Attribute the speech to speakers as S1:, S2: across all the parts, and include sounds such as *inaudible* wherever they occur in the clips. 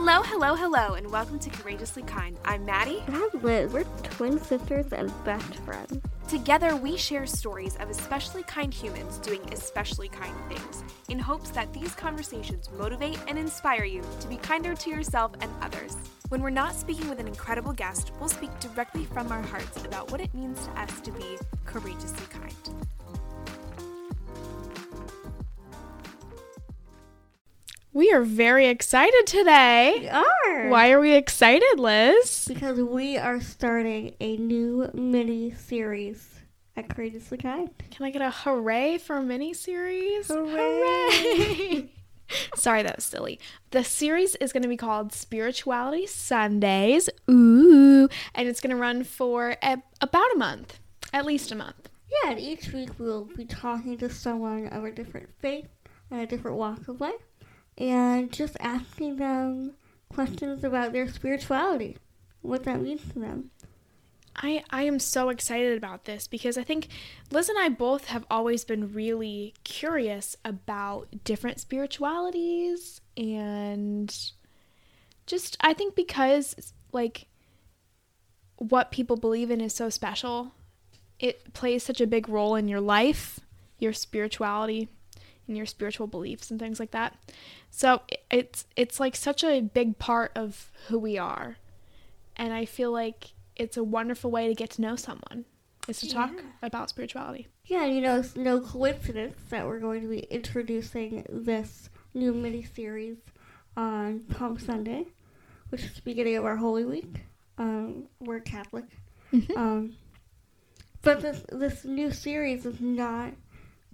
S1: Hello, hello, hello, and welcome to Courageously Kind. I'm Maddie.
S2: And I'm Liz. We're twin sisters and best friends.
S1: Together, we share stories of especially kind humans doing especially kind things in hopes that these conversations motivate and inspire you to be kinder to yourself and others. When we're not speaking with an incredible guest, we'll speak directly from our hearts about what it means to us to be courageously kind.
S3: We are very excited today.
S2: We are.
S3: Why are we excited, Liz?
S2: Because we are starting a new mini series at Courageously Kind.
S3: Can I get a hooray for mini series?
S2: Hooray. *laughs*
S3: Sorry, that was silly. The series is going to be called Spirituality Sundays. Ooh. And it's going to run for a, about a month, at least a month.
S2: Yeah, and each week we'll be talking to someone of a different faith and a different walk of life and just asking them questions about their spirituality, what that means to them.
S3: I, I am so excited about this because I think Liz and I both have always been really curious about different spiritualities and just I think because like what people believe in is so special. It plays such a big role in your life, your spirituality, and your spiritual beliefs and things like that. So it's it's like such a big part of who we are. And I feel like it's a wonderful way to get to know someone is to talk
S2: Yeah.
S3: about spirituality.
S2: Yeah, you know, it's no coincidence that we're going to be introducing this new mini series on Palm Sunday, which is the beginning of our Holy Week. Um, we're Catholic. Um, but this this new series is not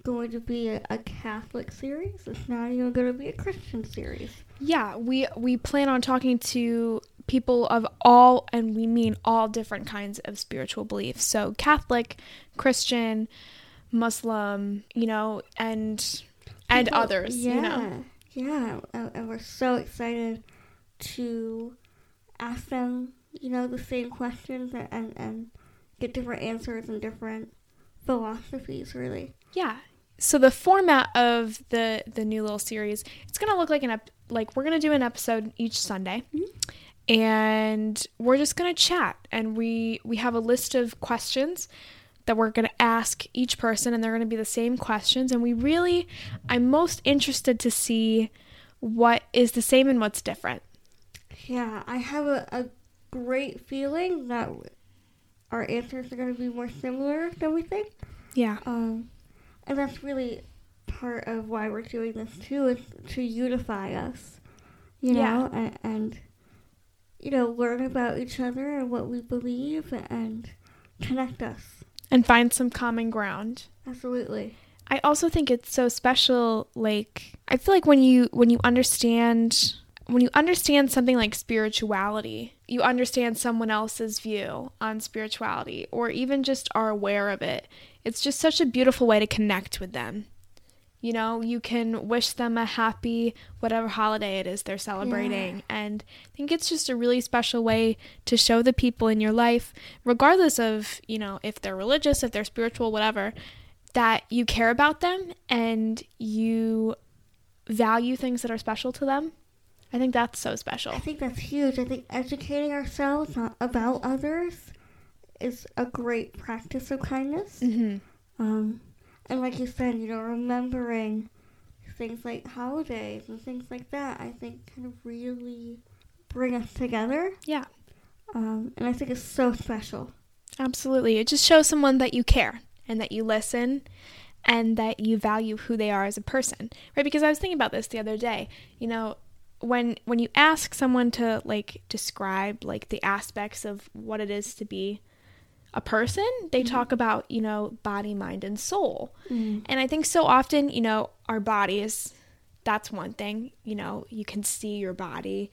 S2: going to be a, a Catholic series. It's not even going to be a Christian series.
S3: Yeah, we we plan on talking to people of all and we mean all different kinds of spiritual beliefs. So Catholic, Christian, Muslim, you know, and and
S2: People-
S3: others,
S2: yeah,
S3: you know.
S2: Yeah, and, and we're so excited to ask them, you know, the same questions and, and, and get different answers and different philosophies, really.
S3: Yeah. So the format of the the new little series, it's gonna look like an ep- like we're gonna do an episode each Sunday, and we're just gonna chat, and we we have a list of questions that we're gonna ask each person, and they're gonna be the same questions, and we really, I'm most interested to see what is the same and what's different.
S2: Yeah, I have a, a great feeling that our answers are going to be more similar than we think.
S3: Yeah.
S2: Um, and that's really part of why we're doing this too, is to unify us, you
S3: Yeah.
S2: know, and, and you know, learn about each other and what we believe and connect us.
S3: And find some common ground.
S2: Absolutely.
S3: I also think it's so special like I feel like when you when you understand when you understand something like spirituality, you understand someone else's view on spirituality or even just are aware of it. It's just such a beautiful way to connect with them. You know, you can wish them a happy whatever holiday it is they're celebrating. And I think it's just a really special way to show the people in your life, regardless of, you know, if they're religious, if they're spiritual, whatever, that you care about them and you value things that are special to them. I think that's so special.
S2: I think that's huge. I think educating ourselves about others is a great practice of kindness.
S3: hmm
S2: Um, and like you said, you know, remembering things like holidays and things like that, I think kind of really bring us together.
S3: Yeah,
S2: Um, and I think it's so special.
S3: absolutely. It just shows someone that you care and that you listen and that you value who they are as a person. Right? Because I was thinking about this the other day. You know, when when you ask someone to like describe like the aspects of what it is to be a person, they mm-hmm. talk about, you know, body, mind and soul. Mm-hmm. And I think so often, you know, our bodies, that's one thing, you know, you can see your body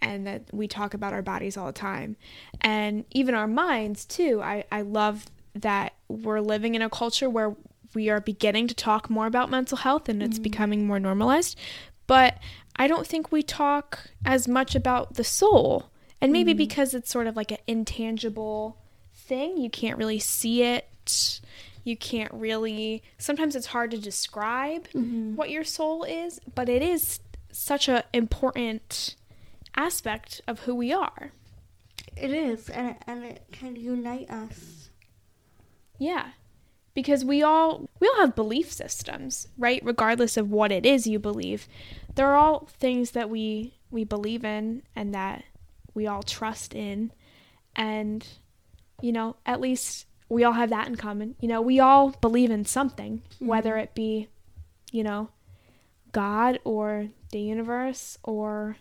S3: and that we talk about our bodies all the time. And even our minds too. I, I love that we're living in a culture where we are beginning to talk more about mental health and it's mm. becoming more normalized. But I don't think we talk as much about the soul. And maybe mm-hmm. because it's sort of like an intangible thing, you can't really see it. You can't really, sometimes it's hard to describe mm-hmm. what your soul is, but it is such an important aspect of who we are.
S2: It is, and it, and it can unite us.
S3: Yeah. Because we all we all have belief systems, right? Regardless of what it is you believe. They're all things that we we believe in and that we all trust in and you know, at least we all have that in common. You know, we all believe in something,
S2: Mm-hmm.
S3: whether it be, you know, God or the universe or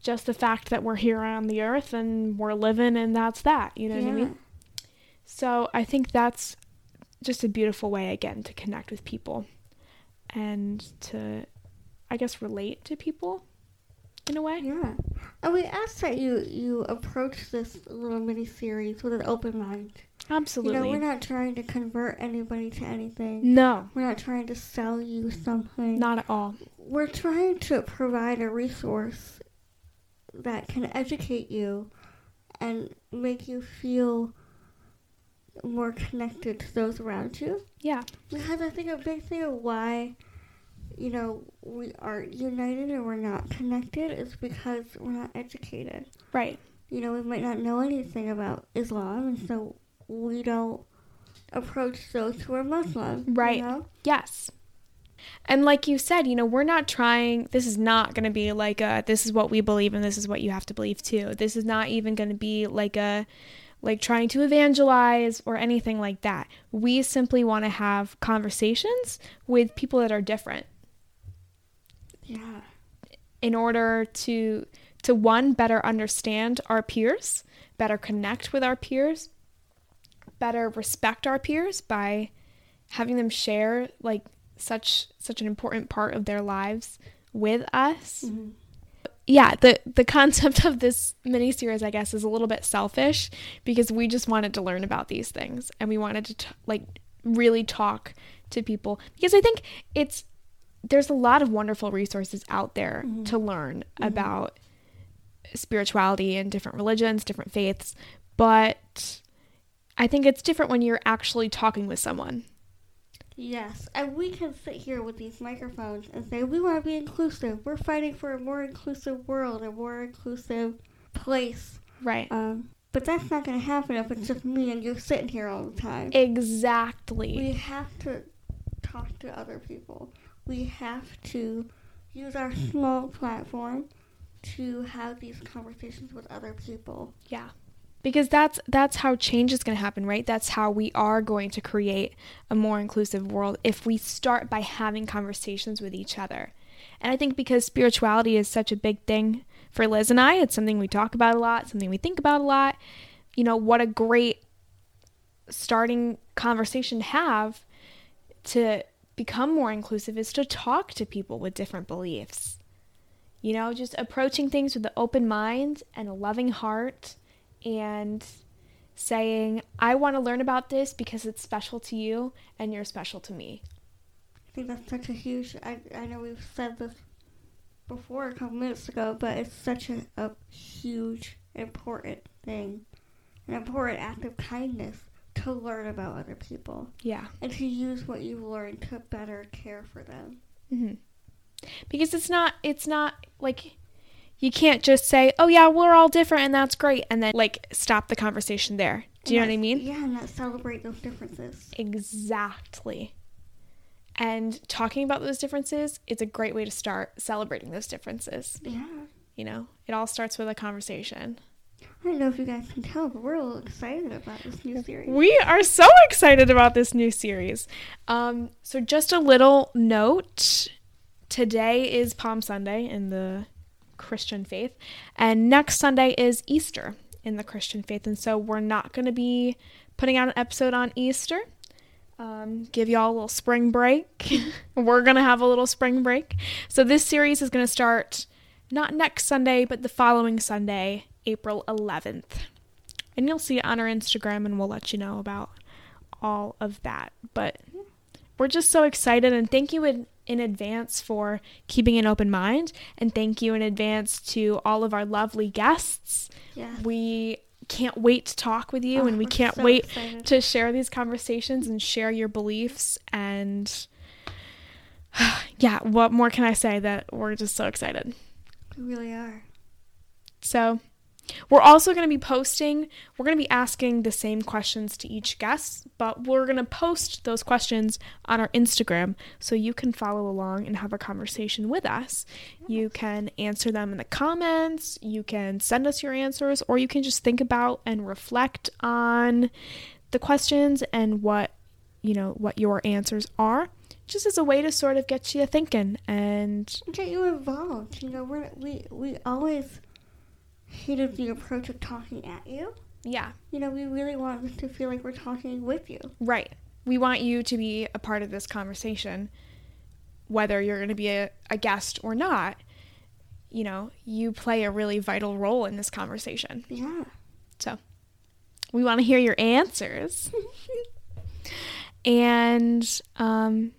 S3: just the fact that we're here on the earth and we're living and that's that. You know what I mean? So I think that's just a beautiful way again to connect with people and to I guess relate to people in a way.
S2: Yeah. And we ask that you you approach this little mini series with an open mind.
S3: Absolutely.
S2: You know, we're not trying to convert anybody to anything.
S3: no,
S2: We're not trying to sell you something.
S3: not at all.
S2: We're trying to provide a resource that can educate you and make you feel more connected to those around you.
S3: Yeah.
S2: Because I think a big thing of why, you know, we aren't united or we're not connected is because we're not educated.
S3: Right.
S2: You know, we might not know anything about Islam, and so we don't approach those who are Muslim. you
S3: Right.
S2: know?
S3: Yes. And like you said, you know, we're not trying, this is not going to be like a, this is what we believe and this is what you have to believe too. This is not even going to be like a, like trying to evangelize or anything like that. We simply want to have conversations with people that are different
S2: Yeah.
S3: in order to, to one, better understand our peers, better connect with our peers, better respect our peers by having them share like such such an important part of their lives with us.
S2: Mhm.
S3: Yeah, the the concept of this mini series, I guess, is a little bit selfish because we just wanted to learn about these things and we wanted to t- like really talk to people. Because I think it's there's a lot of wonderful resources out there mm-hmm. to learn mm-hmm. about spirituality and different religions, different faiths, but I think it's different when you're actually talking with someone.
S2: Yes, and we can sit here with these microphones and say we want to be inclusive. We're fighting for a more inclusive world, a more inclusive place.
S3: Right.
S2: Um, but that's not going to happen if it's just me and you sitting here all the time.
S3: Exactly.
S2: We have to talk to other people. We have to use our small platform to have these conversations with other people.
S3: Yeah. Because that's that's how change is going to happen, right? That's how we are going to create a more inclusive world if we start by having conversations with each other. And I think because spirituality is such a big thing for Liz and I, it's something we talk about a lot, something we think about a lot. You know, what a great starting conversation to have to become more inclusive is to talk to people with different beliefs. You know, just approaching things with an open mind and a loving heart and saying, I want to learn about this because it's special to you and you're special to me.
S2: I think that's such a huge. I, I know we've said this before a couple minutes ago, but it's such a, a huge, important thing, an important act of kindness to learn about other people
S3: Yeah.
S2: and to use what you've learned to better care for them.
S3: hmm Because it's not, it's not like you can't just say, oh yeah, we're all different and that's great, and then like stop the conversation there. Do you know what I mean?
S2: Yeah, and not celebrate those differences.
S3: Exactly. And talking about those differences is a great way to start celebrating those differences.
S2: Yeah.
S3: You know, it all starts with a conversation.
S2: I don't know if you guys can tell, but we're a little excited about this new series.
S3: We are so excited about this new series. Um, so, just a little note today is Palm Sunday in the Christian faith, and next Sunday is Easter in the Christian faith. And so, we're not going to be putting out an episode on Easter. Um, give y'all a little spring break. *laughs* we're going to have a little spring break. So, this series is going to start not next Sunday, but the following Sunday, April 11th and you'll see it on our Instagram and we'll let you know about all of that. But we're just so excited and thank you in, advance for keeping an open mind and thank you in advance to all of our lovely guests.
S2: Yeah.
S3: We can't wait to talk with you
S2: Oh,
S3: and we
S2: oh,
S3: can't
S2: so
S3: wait
S2: excited.
S3: to share these conversations and share your beliefs and *sighs* yeah, what more can I say that we're just so excited.
S2: We really are.
S3: So, we're also going to be posting, we're going to be asking the same questions to each guest, but we're going to post those questions on our Instagram so you can follow along and have a conversation with us. You can answer them in the comments, you can send us your answers, or you can just think about and reflect on the questions and what, you know, what your answers are. Just as a way to sort of get you thinking and
S2: Get you involved. You know, we're, we we always hated the approach of talking at you.
S3: yeah,
S2: You know, we really want to feel like we're talking with you.
S3: Right. We want you to be a part of this conversation, whether you're going to be a, a guest or not. You know, you play a really vital role in this conversation.
S2: Yeah.
S3: So we want to hear your answers. *laughs* and um,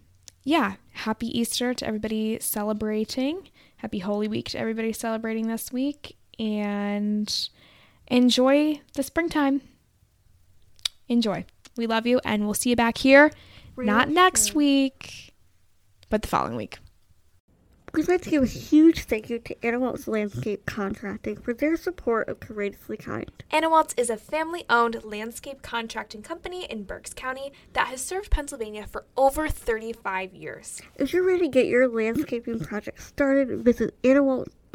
S3: yeah, happy Easter to everybody celebrating. Happy Holy Week to everybody celebrating this week. And enjoy the springtime. Enjoy. We love you, and we'll see you back here, not
S2: Real
S3: next
S2: soon.
S3: week, but the following week.
S2: We'd like to give a huge thank you to Anawalt's Landscape Contracting for their support of Courageously Kind.
S1: Anawalt's is a family owned landscape contracting company in Berks County that has served Pennsylvania for over 35 years.
S2: If you're ready to get your landscaping project started, visit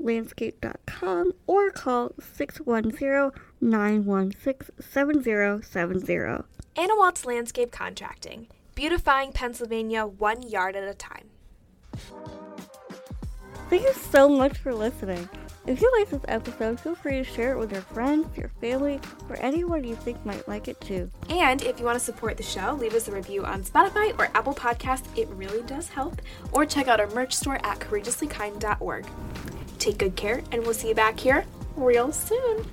S2: anawaltlandscape.com or call 610-916-7070.
S1: Anawalt's Landscape Contracting, beautifying Pennsylvania one yard at a time.
S2: Thank you so much for listening. If you like this episode, feel free to share it with your friends, your family, or anyone you think might like it too.
S1: And if you want to support the show, leave us a review on Spotify or Apple Podcasts. It really does help. Or check out our merch store at courageouslykind.org. Take good care, and we'll see you back here real soon.